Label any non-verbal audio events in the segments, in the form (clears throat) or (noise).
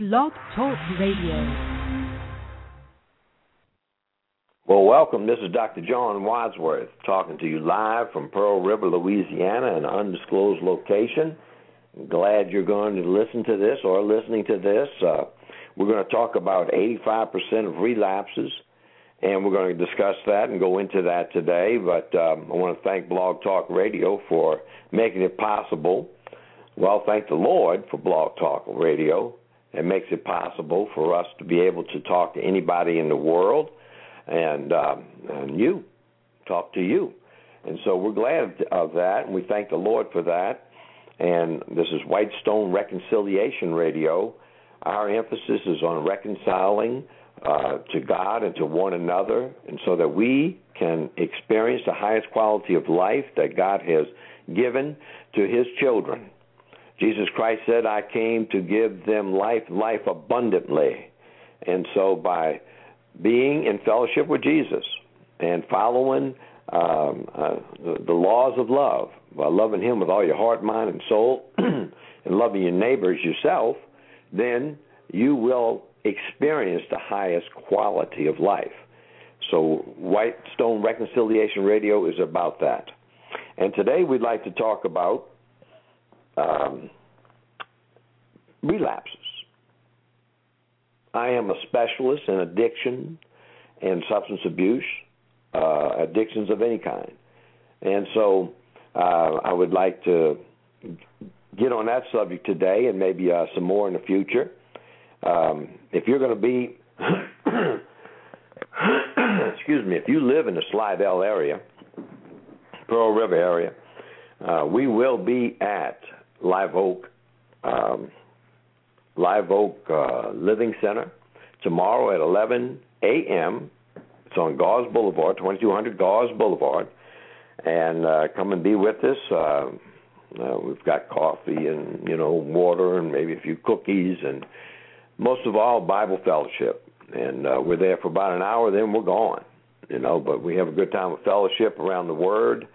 Blog Talk Radio. Well, welcome. This is Dr. John Wadsworth talking to you live from Pearl River, Louisiana, an undisclosed location. glad you're going to listen to this or listening to this. Uh, we're going to talk about 85% of relapses, and we're going to discuss that and go into that today. But um, I want to thank Blog Talk Radio for making it possible. Well, thank the Lord for Blog Talk Radio it makes it possible for us to be able to talk to anybody in the world, and um, and you talk to you, and so we're glad of that, and we thank the Lord for that. And this is Whitestone Reconciliation Radio. Our emphasis is on reconciling uh, to God and to one another, and so that we can experience the highest quality of life that God has given to His children. Jesus Christ said, I came to give them life, life abundantly. And so by being in fellowship with Jesus and following um, uh, the, the laws of love, by loving Him with all your heart, mind, and soul, (clears throat) and loving your neighbors yourself, then you will experience the highest quality of life. So, White Stone Reconciliation Radio is about that. And today we'd like to talk about um, relapses. I am a specialist in addiction and substance abuse, uh, addictions of any kind. And so uh, I would like to get on that subject today and maybe uh, some more in the future. Um, if you're going to be, (coughs) excuse me, if you live in the Slidell area, Pearl River area, uh, we will be at Live Oak, um, Live Oak uh, Living Center tomorrow at 11 a.m. It's on Gause Boulevard, 2200 Gause Boulevard, and uh, come and be with us. Uh, uh, we've got coffee and you know water and maybe a few cookies and most of all Bible fellowship. And uh, we're there for about an hour, then we're gone. You know, but we have a good time of fellowship around the Word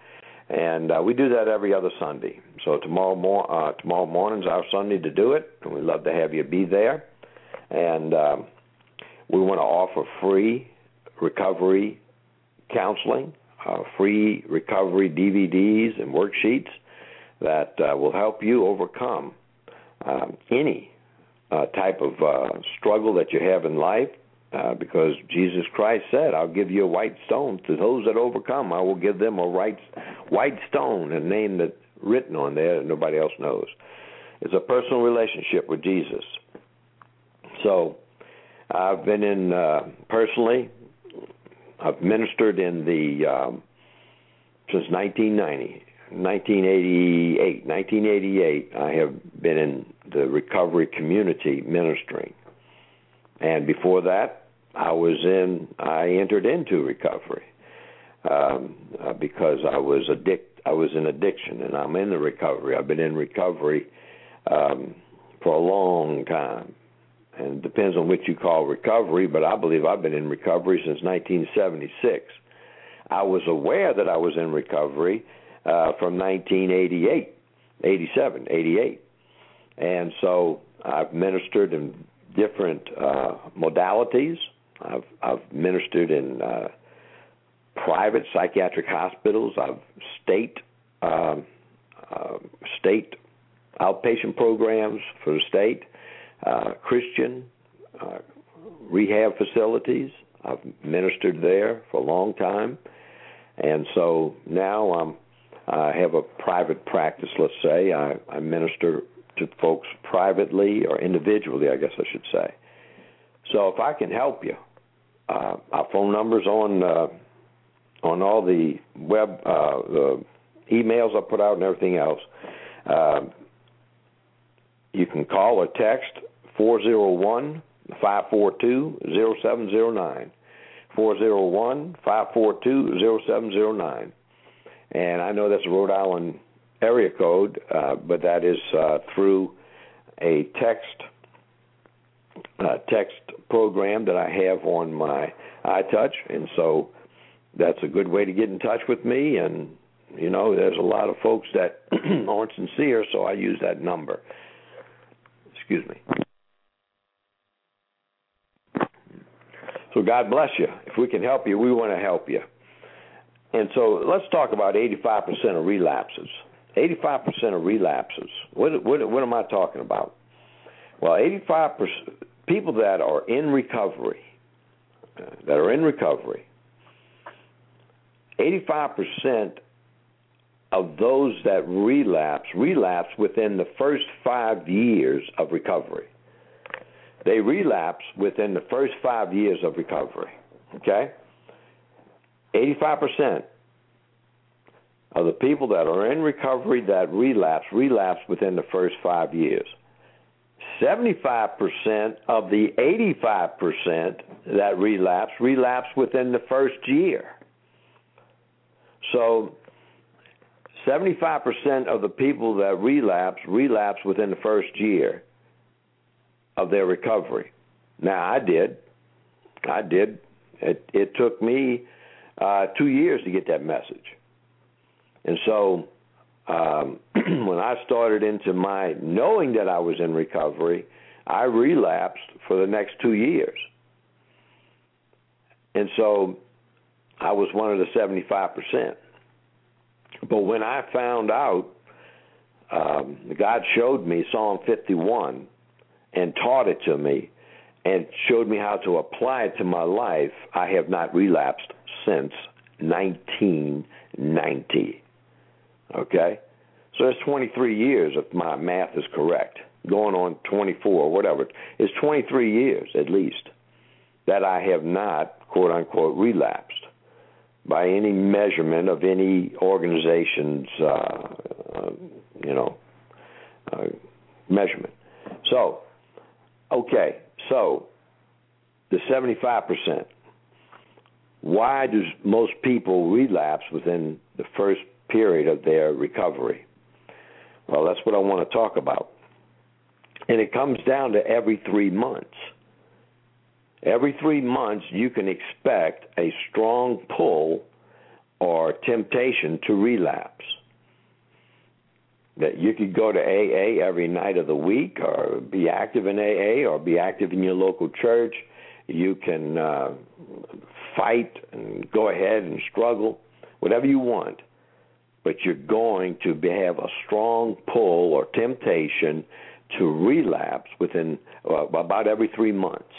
and uh, we do that every other Sunday. So tomorrow mor- uh, tomorrow morning's our Sunday to do it, and we'd love to have you be there. And um, we want to offer free recovery counseling, uh, free recovery DVDs and worksheets that uh, will help you overcome um, any uh, type of uh, struggle that you have in life uh, because Jesus Christ said, "I'll give you a white stone to those that overcome. I will give them a white white stone, a name that's written on there that nobody else knows." It's a personal relationship with Jesus. So, I've been in uh, personally. I've ministered in the um, since 1990. 1988, 1988, I have been in the recovery community ministering. And before that, I was in, I entered into recovery um, uh, because I was addict, I was in addiction, and I'm in the recovery. I've been in recovery um, for a long time, and it depends on what you call recovery. But I believe I've been in recovery since 1976. I was aware that I was in recovery uh, from 1988, 87, 88, and so I've ministered in different uh, modalities. I've I've ministered in uh, private psychiatric hospitals. I've state um, uh, state outpatient programs for the state, uh, Christian uh, rehab facilities. I've ministered there for a long time, and so now I'm I have a private practice. Let's say I, I minister to folks privately or individually, I guess I should say. So if I can help you, uh, our phone numbers on uh, on all the web uh, the emails I put out and everything else. Uh, you can call or text 401 542 0709. 401 542 0709. And I know that's a Rhode Island area code, uh, but that is uh, through a text uh, text program that I have on my iTouch, and so that's a good way to get in touch with me. And you know, there's a lot of folks that (clears throat) aren't sincere, so I use that number. Excuse me. So God bless you. If we can help you, we want to help you. And so let's talk about 85% of relapses. 85% of relapses. What, what, what am I talking about? Well, 85% people that are in recovery, uh, that are in recovery, 85% of those that relapse relapse within the first five years of recovery. They relapse within the first five years of recovery. Okay? 85% of the people that are in recovery that relapse relapse within the first five years. 75% of the 85% that relapse relapse within the first year. So 75% of the people that relapse relapse within the first year of their recovery. Now I did. I did. It it took me uh, two years to get that message. And so um, (clears throat) when I started into my knowing that I was in recovery, I relapsed for the next two years. And so I was one of the 75%. But when I found out, um, God showed me Psalm 51 and taught it to me and showed me how to apply it to my life, I have not relapsed since 1990. Okay? So that's 23 years, if my math is correct. Going on 24 or whatever. It's 23 years at least that I have not, quote unquote, relapsed by any measurement of any organization's, uh, uh, you know, uh, measurement. So, okay, so the 75%. Why do most people relapse within the first period of their recovery? Well, that's what I want to talk about. And it comes down to every three months. Every three months, you can expect a strong pull or temptation to relapse. That you could go to AA every night of the week, or be active in AA, or be active in your local church. You can uh, fight and go ahead and struggle, whatever you want. But you're going to have a strong pull or temptation to relapse within uh, about every three months.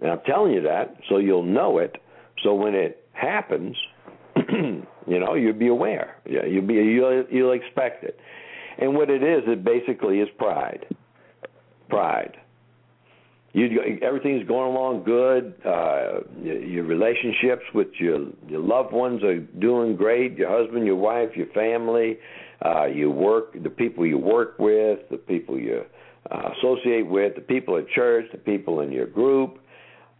And I'm telling you that so you'll know it. So when it happens, (clears throat) you know, you'll be aware. Yeah, you'll be you'll you'll expect it. And what it is, it basically is pride. Pride. You everything's going along good. Uh, your relationships with your your loved ones are doing great. Your husband, your wife, your family, uh, you work, the people you work with, the people you uh, associate with, the people at church, the people in your group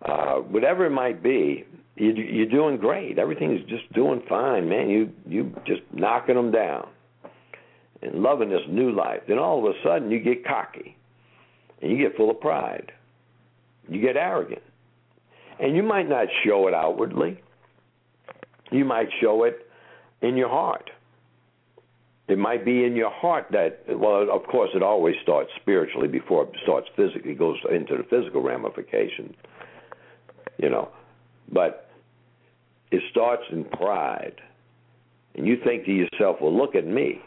uh, whatever it might be, you, you're doing great. Everything's just doing fine, man. You you just knocking them down and loving this new life. Then all of a sudden you get cocky and you get full of pride. You get arrogant, and you might not show it outwardly. You might show it in your heart. It might be in your heart that, well, of course, it always starts spiritually before it starts physically, goes into the physical ramifications you know. But it starts in pride. And you think to yourself, well, look at me.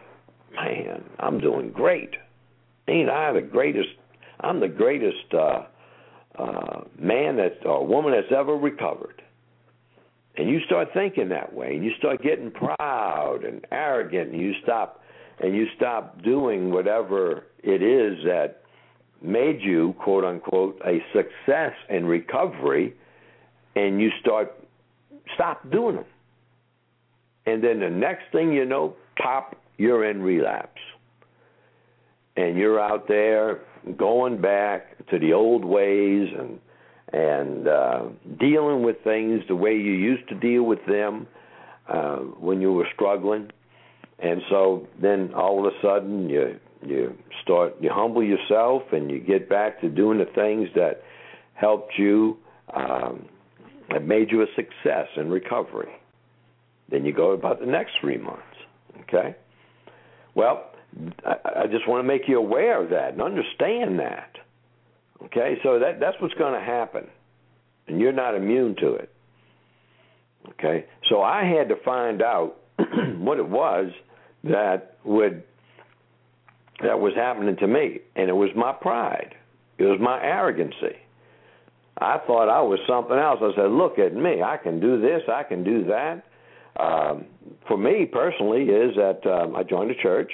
Man, I'm doing great. Ain't I the greatest? I'm the greatest uh, man that or woman that's ever recovered. And you start thinking that way, and you start getting proud and arrogant, and you stop and you stop doing whatever it is that made you, quote unquote, a success in recovery and you start stop doing them. And then the next thing you know, pop, you're in relapse. And you're out there going back to the old ways and and uh, dealing with things the way you used to deal with them uh, when you were struggling. And so then all of a sudden you you start you humble yourself and you get back to doing the things that helped you um, that made you a success in recovery. Then you go about the next three months. Okay? Well, I, I just want to make you aware of that and understand that. Okay, so that that's what's going to happen. and you're not immune to it. Okay, so I had to find out (clears throat) what it was that would that was happening to me, and it was my pride. It was my arrogancy. I thought I was something else. I said, "Look at me! I can do this. I can do that." Um, for me personally, is that um, I joined a church,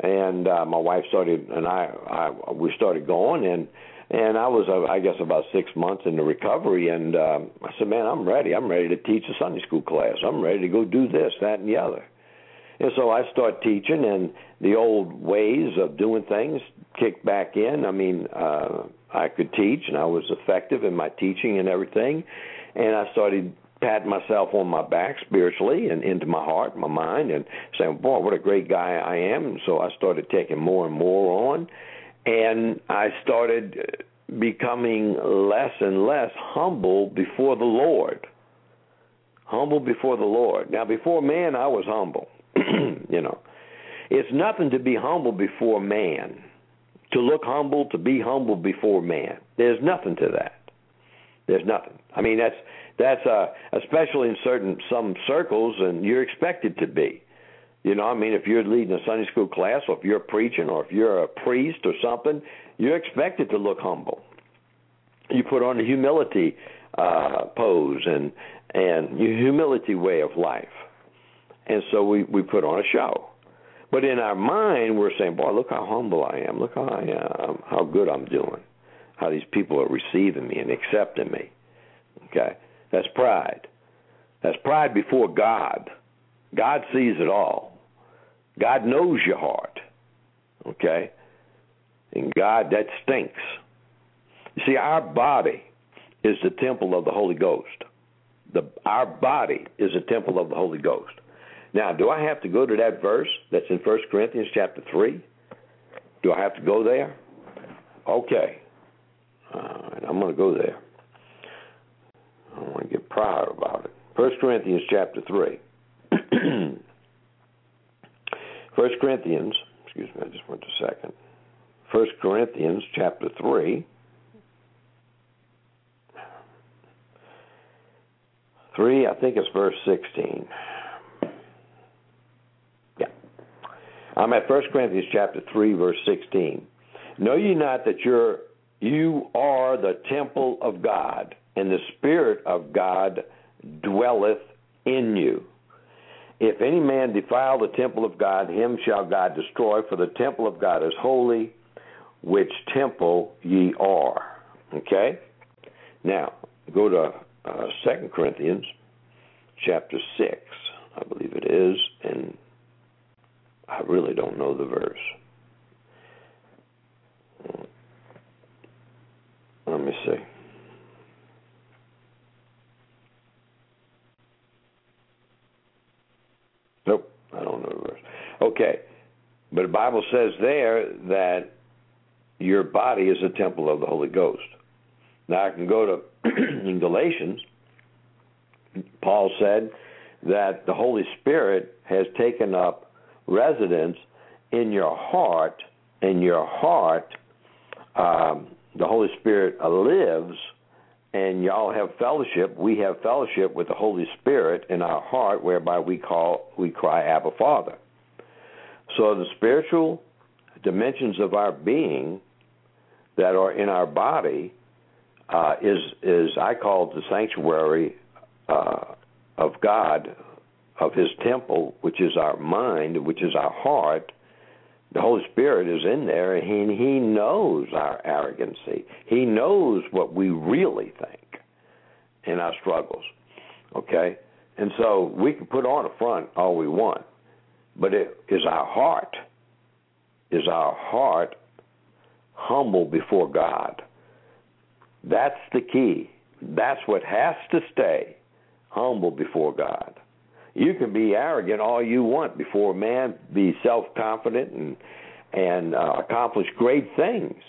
and uh, my wife started, and I, I we started going, and and I was, uh, I guess, about six months into recovery, and um, I said, "Man, I'm ready. I'm ready to teach a Sunday school class. I'm ready to go do this, that, and the other." And so I start teaching, and the old ways of doing things kicked back in. I mean, uh, I could teach, and I was effective in my teaching and everything. And I started patting myself on my back spiritually and into my heart, my mind, and saying, "Boy, what a great guy I am!" So I started taking more and more on, and I started becoming less and less humble before the Lord. Humble before the Lord. Now, before man, I was humble. (clears throat) you know, it's nothing to be humble before man. To look humble, to be humble before man. There's nothing to that. There's nothing. I mean, that's that's uh, especially in certain some circles, and you're expected to be. You know, I mean, if you're leading a Sunday school class, or if you're preaching, or if you're a priest or something, you're expected to look humble. You put on the humility uh, pose and and your humility way of life, and so we we put on a show. But in our mind, we're saying, "Boy, look how humble I am. Look how I am. How good I'm doing. How these people are receiving me and accepting me." Okay, that's pride. That's pride before God. God sees it all. God knows your heart. Okay? And God, that stinks. You see, our body is the temple of the Holy Ghost. The, our body is a temple of the Holy Ghost. Now, do I have to go to that verse that's in 1 Corinthians chapter 3? Do I have to go there? Okay. Uh, I'm going to go there. I want to get proud about it. 1 Corinthians chapter 3. (clears throat) 1 Corinthians, excuse me, I just went to second. 1 Corinthians chapter 3. 3, I think it's verse 16. Yeah. I'm at 1 Corinthians chapter 3, verse 16. Know ye not that you're, you are the temple of God, and the Spirit of God dwelleth in you. If any man defile the temple of God, him shall God destroy, for the temple of God is holy, which temple ye are. Okay? Now, go to uh, 2 Corinthians chapter 6, I believe it is, and I really don't know the verse. Let me see. Nope, I don't know the verse. Okay, but the Bible says there that your body is a temple of the Holy Ghost. Now I can go to (clears throat) in Galatians. Paul said that the Holy Spirit has taken up residence in your heart. In your heart, um, the Holy Spirit lives and y'all have fellowship. We have fellowship with the Holy Spirit in our heart, whereby we call we cry, "Abba, Father." So the spiritual dimensions of our being that are in our body uh, is is I call the sanctuary uh, of God, of His temple, which is our mind, which is our heart, the Holy Spirit is in there, and he, he knows our arrogancy. He knows what we really think in our struggles. Okay? And so we can put on a front all we want, but it is our heart, is our heart humble before God? That's the key. That's what has to stay humble before God. You can be arrogant all you want before man, be self confident and and uh, accomplish great things.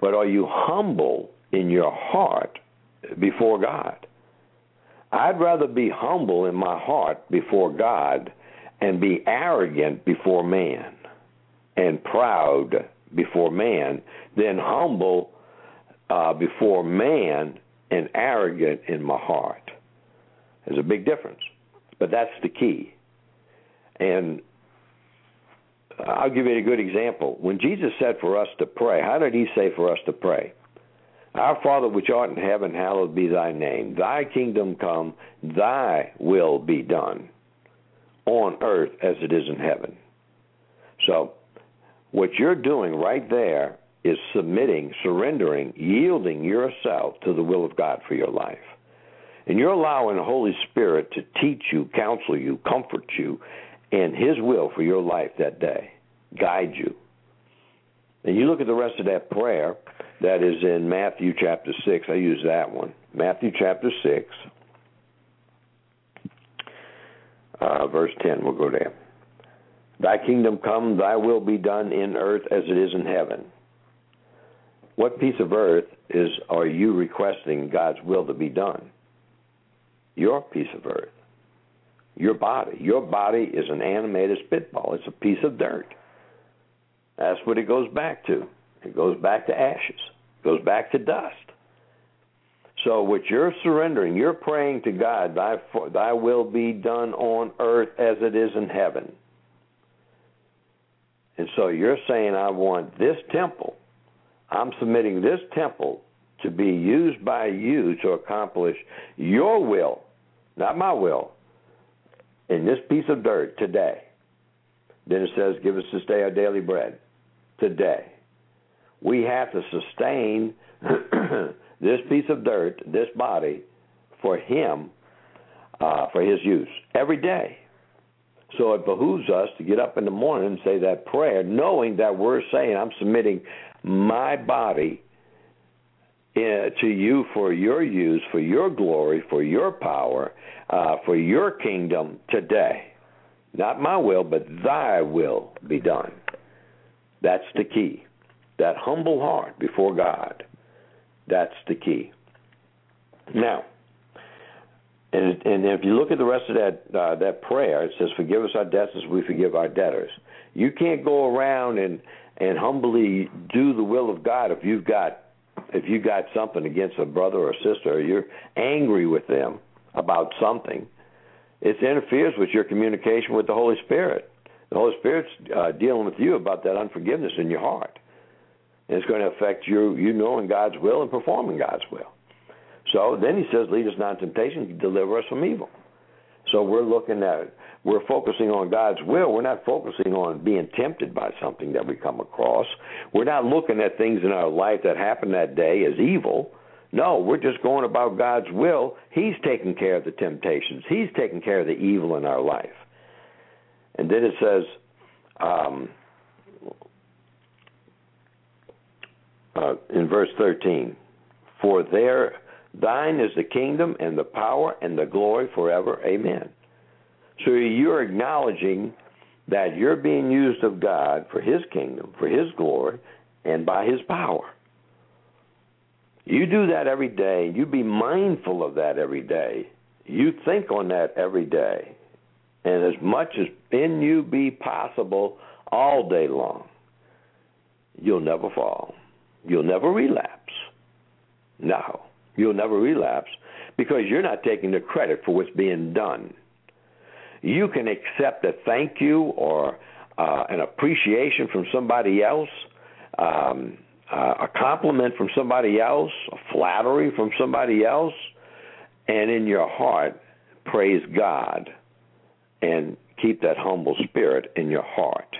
But are you humble in your heart before God? I'd rather be humble in my heart before God and be arrogant before man and proud before man than humble uh, before man and arrogant in my heart. There's a big difference. But that's the key. And I'll give you a good example. When Jesus said for us to pray, how did he say for us to pray? Our Father which art in heaven, hallowed be thy name. Thy kingdom come, thy will be done on earth as it is in heaven. So, what you're doing right there is submitting, surrendering, yielding yourself to the will of God for your life. And you're allowing the Holy Spirit to teach you, counsel you, comfort you, and His will for your life that day, guide you. And you look at the rest of that prayer that is in Matthew chapter 6. I use that one. Matthew chapter 6, uh, verse 10. We'll go there. Thy kingdom come, thy will be done in earth as it is in heaven. What piece of earth is are you requesting God's will to be done? Your piece of earth. Your body. Your body is an animated spitball. It's a piece of dirt. That's what it goes back to. It goes back to ashes. It goes back to dust. So what you're surrendering, you're praying to God, thy, thy will be done on earth as it is in heaven. And so you're saying, I want this temple. I'm submitting this temple to be used by you to accomplish your will, not my will, in this piece of dirt today. Then it says, Give us this day our daily bread. Today. We have to sustain (clears throat) this piece of dirt, this body, for Him, uh, for His use, every day. So it behooves us to get up in the morning and say that prayer, knowing that we're saying, I'm submitting my body to you for your use, for your glory, for your power, uh, for your kingdom today. Not my will, but thy will be done. That's the key. That humble heart before God. That's the key. Now, and, and if you look at the rest of that uh, that prayer, it says, "Forgive us our debts as we forgive our debtors." You can't go around and and humbly do the will of God if you've got if you got something against a brother or sister, or you're angry with them about something. It interferes with your communication with the Holy Spirit. The Holy Spirit's uh, dealing with you about that unforgiveness in your heart. And it's going to affect you, you knowing God's will and performing God's will. So then he says, Lead us not in temptation, deliver us from evil. So we're looking at, we're focusing on God's will. We're not focusing on being tempted by something that we come across. We're not looking at things in our life that happened that day as evil. No, we're just going about God's will. He's taking care of the temptations, He's taking care of the evil in our life. And then it says, um, uh, in verse 13, For there Thine is the kingdom and the power and the glory forever. Amen. So you're acknowledging that you're being used of God for His kingdom, for His glory, and by His power. You do that every day. You be mindful of that every day. You think on that every day. And as much as in you be possible all day long, you'll never fall. You'll never relapse. No. You'll never relapse because you're not taking the credit for what's being done. You can accept a thank you or uh, an appreciation from somebody else, um, uh, a compliment from somebody else, a flattery from somebody else, and in your heart, praise God and keep that humble spirit in your heart.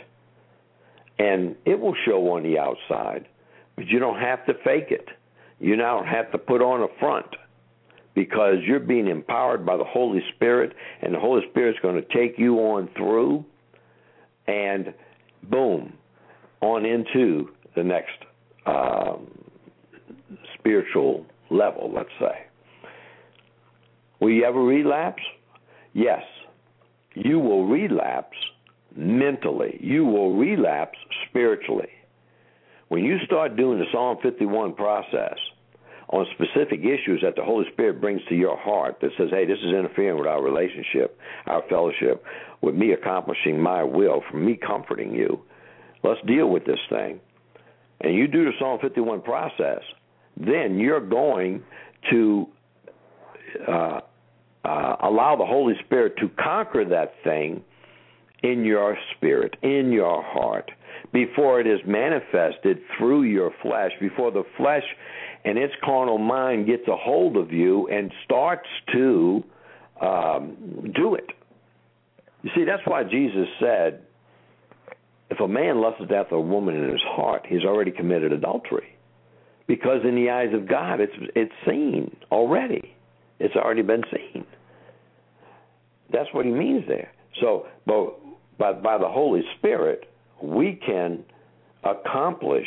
And it will show on the outside, but you don't have to fake it. You now have to put on a front because you're being empowered by the Holy Spirit, and the Holy Spirit's going to take you on through, and boom, on into the next um, spiritual level, let's say. Will you ever relapse? Yes. You will relapse mentally, you will relapse spiritually. When you start doing the Psalm 51 process on specific issues that the Holy Spirit brings to your heart that says, hey, this is interfering with our relationship, our fellowship, with me accomplishing my will, for me comforting you, let's deal with this thing. And you do the Psalm 51 process, then you're going to uh, uh, allow the Holy Spirit to conquer that thing in your spirit, in your heart, before it is manifested through your flesh, before the flesh and its carnal mind gets a hold of you and starts to um, do it. You see, that's why Jesus said, if a man lusts after a woman in his heart, he's already committed adultery. Because in the eyes of God, it's it's seen already. It's already been seen. That's what he means there. So, but, but by the Holy Spirit, we can accomplish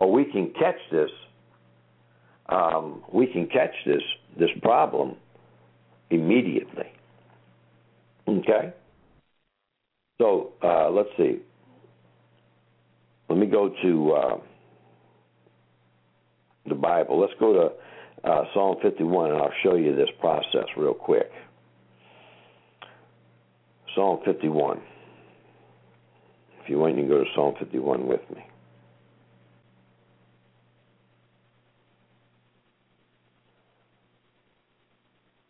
or we can catch this um, we can catch this this problem immediately. Okay. So uh, let's see. Let me go to uh, the Bible. Let's go to uh, Psalm 51, and I'll show you this process real quick. Psalm 51. If you want, you can go to Psalm 51 with me.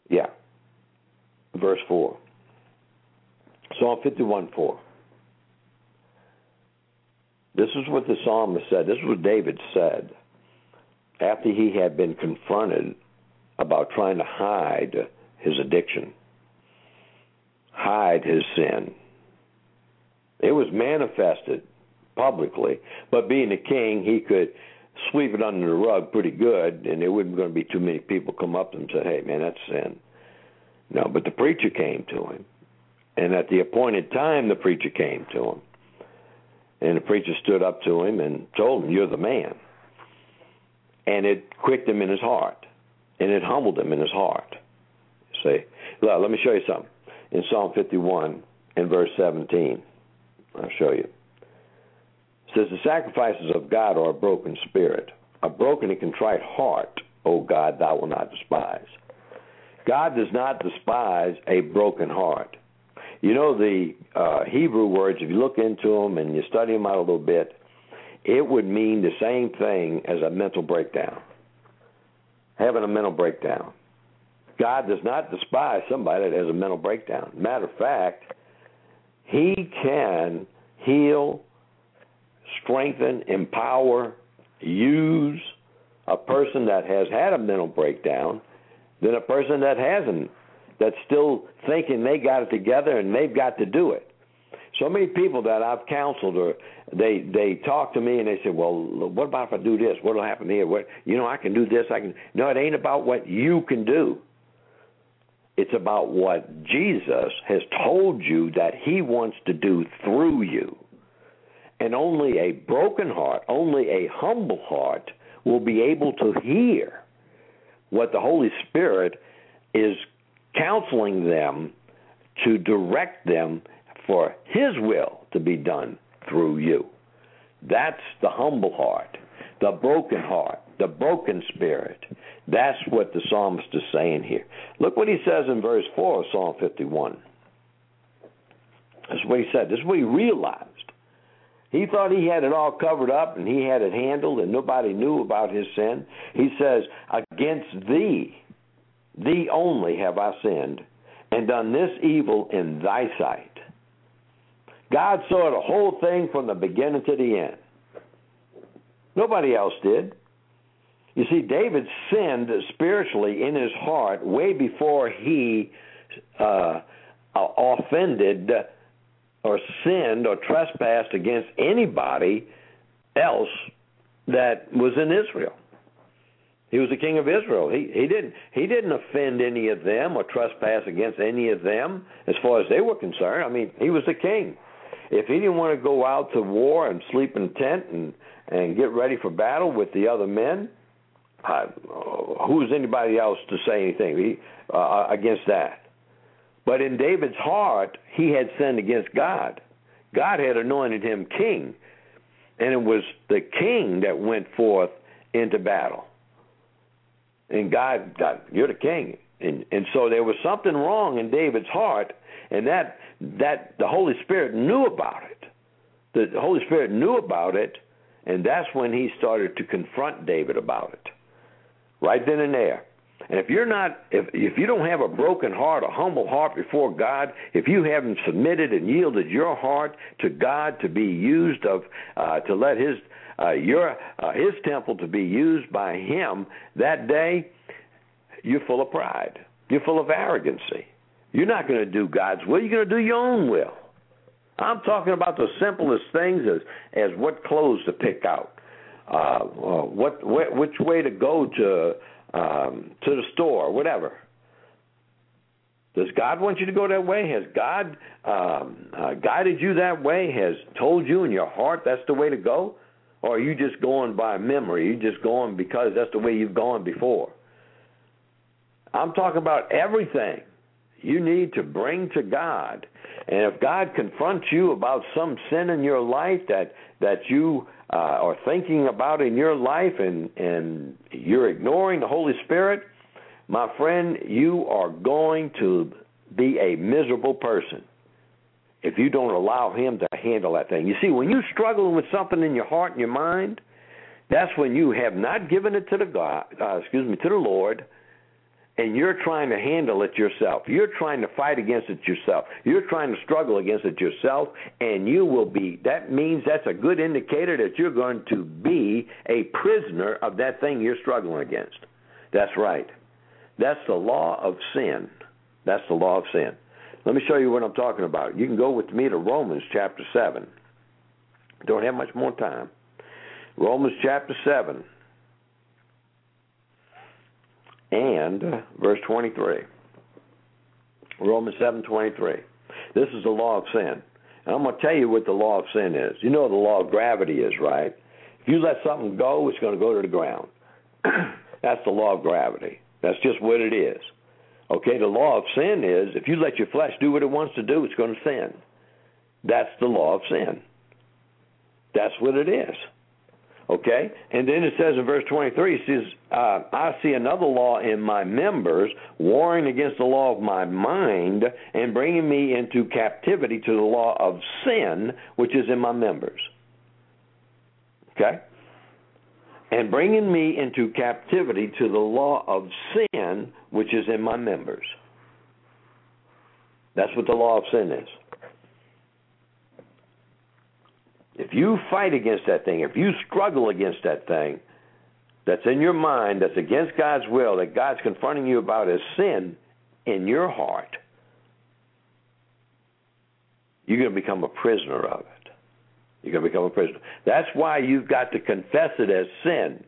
Yeah. Verse 4. Psalm 51 4. This is what the psalmist said. This is what David said after he had been confronted about trying to hide his addiction, hide his sin. It was manifested publicly, but being a king, he could sweep it under the rug pretty good, and there wasn't going to be too many people come up and say, "Hey, man, that's sin." No, but the preacher came to him, and at the appointed time, the preacher came to him, and the preacher stood up to him and told him, "You're the man," and it quicked him in his heart, and it humbled him in his heart. See, well, let me show you something in Psalm 51 and verse 17. I'll show you says, The sacrifices of God are a broken spirit, a broken and contrite heart, O God, thou wilt not despise. God does not despise a broken heart. You know, the uh, Hebrew words, if you look into them and you study them out a little bit, it would mean the same thing as a mental breakdown. Having a mental breakdown. God does not despise somebody that has a mental breakdown. Matter of fact, He can heal strengthen, empower, use a person that has had a mental breakdown than a person that hasn't, that's still thinking they got it together and they've got to do it. So many people that I've counseled or they they talk to me and they say, "Well, what about if I do this? What'll happen here? What you know, I can do this. I can." No, it ain't about what you can do. It's about what Jesus has told you that He wants to do through you. And only a broken heart, only a humble heart will be able to hear what the Holy Spirit is counseling them to direct them for His will to be done through you. That's the humble heart, the broken heart, the broken spirit. That's what the psalmist is saying here. Look what he says in verse 4 of Psalm 51. This is what he said. This is what he realized. He thought he had it all covered up and he had it handled and nobody knew about his sin. He says, Against thee, thee only have I sinned and done this evil in thy sight. God saw the whole thing from the beginning to the end. Nobody else did. You see, David sinned spiritually in his heart way before he uh, offended or sinned or trespassed against anybody else that was in Israel. He was the king of Israel. He he didn't he didn't offend any of them or trespass against any of them as far as they were concerned. I mean, he was the king. If he didn't want to go out to war and sleep in tent and and get ready for battle with the other men, uh, who's anybody else to say anything he, uh, against that? But in David's heart, he had sinned against God. God had anointed him king, and it was the king that went forth into battle. And God, God you're the king. And and so there was something wrong in David's heart, and that that the Holy Spirit knew about it. The Holy Spirit knew about it, and that's when he started to confront David about it. right then and there. And if you're not, if if you don't have a broken heart, a humble heart before God, if you haven't submitted and yielded your heart to God to be used of, uh, to let His uh, your uh, His temple to be used by Him that day, you're full of pride. You're full of arrogancy. You're not going to do God's will. You're going to do your own will. I'm talking about the simplest things as as what clothes to pick out, uh, what wh- which way to go to um, to the store, whatever. Does God want you to go that way? Has God um, uh, guided you that way? Has told you in your heart that's the way to go? Or are you just going by memory? You're just going because that's the way you've gone before. I'm talking about everything you need to bring to God. And if God confronts you about some sin in your life that that you uh, are thinking about in your life and and you're ignoring the Holy Spirit, my friend, you are going to be a miserable person if you don't allow Him to handle that thing. You see, when you're struggling with something in your heart and your mind, that's when you have not given it to the God, uh, excuse me, to the Lord and you're trying to handle it yourself. You're trying to fight against it yourself. You're trying to struggle against it yourself, and you will be. That means that's a good indicator that you're going to be a prisoner of that thing you're struggling against. That's right. That's the law of sin. That's the law of sin. Let me show you what I'm talking about. You can go with me to Romans chapter 7. Don't have much more time. Romans chapter 7 and uh, verse 23. Romans 7:23. This is the law of sin. And I'm going to tell you what the law of sin is. You know the law of gravity is, right? If you let something go, it's going to go to the ground. (clears throat) That's the law of gravity. That's just what it is. Okay, the law of sin is if you let your flesh do what it wants to do, it's going to sin. That's the law of sin. That's what it is. Okay? And then it says in verse 23, it says, uh, I see another law in my members, warring against the law of my mind, and bringing me into captivity to the law of sin, which is in my members. Okay? And bringing me into captivity to the law of sin, which is in my members. That's what the law of sin is. If you fight against that thing, if you struggle against that thing that's in your mind, that's against God's will, that God's confronting you about as sin in your heart, you're going to become a prisoner of it. You're going to become a prisoner. That's why you've got to confess it as sin.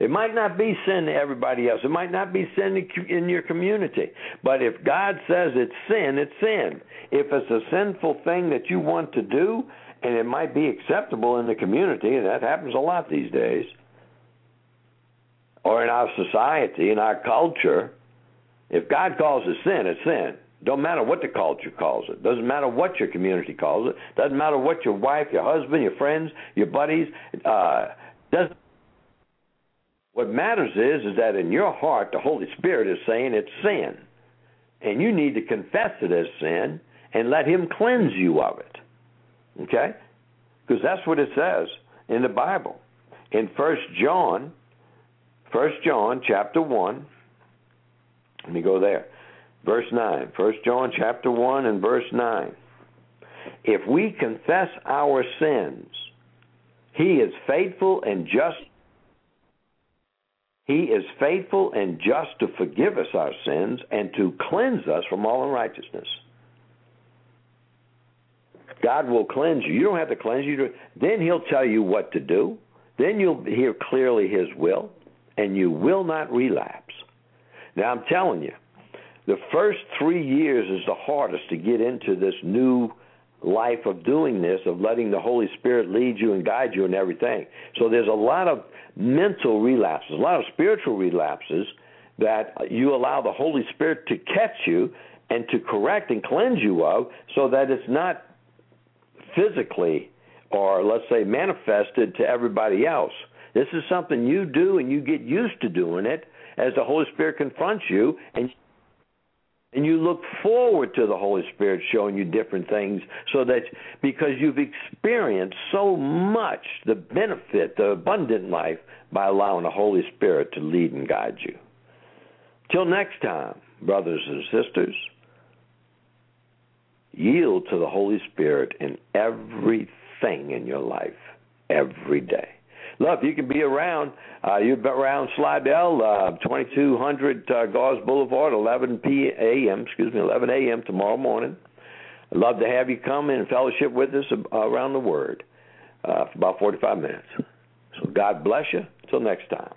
It might not be sin to everybody else. It might not be sin in your community. But if God says it's sin, it's sin. If it's a sinful thing that you want to do, and it might be acceptable in the community, and that happens a lot these days, or in our society, in our culture. If God calls it sin, it's sin. Don't matter what the culture calls it. Doesn't matter what your community calls it. Doesn't matter what your wife, your husband, your friends, your buddies. Uh, doesn't. What matters is is that in your heart the Holy Spirit is saying it's sin, and you need to confess it as sin and let Him cleanse you of it. Okay? Because that's what it says in the Bible. In First John, First John chapter one. Let me go there. Verse nine. First John chapter one and verse nine. If we confess our sins, he is faithful and just he is faithful and just to forgive us our sins and to cleanse us from all unrighteousness. God will cleanse you. You don't have to cleanse you. Then He'll tell you what to do. Then you'll hear clearly His will, and you will not relapse. Now, I'm telling you, the first three years is the hardest to get into this new life of doing this, of letting the Holy Spirit lead you and guide you and everything. So there's a lot of mental relapses, a lot of spiritual relapses that you allow the Holy Spirit to catch you and to correct and cleanse you of so that it's not physically or let's say manifested to everybody else. This is something you do and you get used to doing it as the Holy Spirit confronts you and and you look forward to the Holy Spirit showing you different things so that because you've experienced so much the benefit, the abundant life by allowing the Holy Spirit to lead and guide you. Till next time, brothers and sisters, yield to the Holy Spirit in everything in your life, every day. Look, you can be around. Uh, you're around Slidell, uh, 2200 uh, Gause Boulevard, 11 p.m. Excuse me, 11 a.m. tomorrow morning. I'd love to have you come and fellowship with us around the Word uh, for about 45 minutes. So God bless you. Until next time.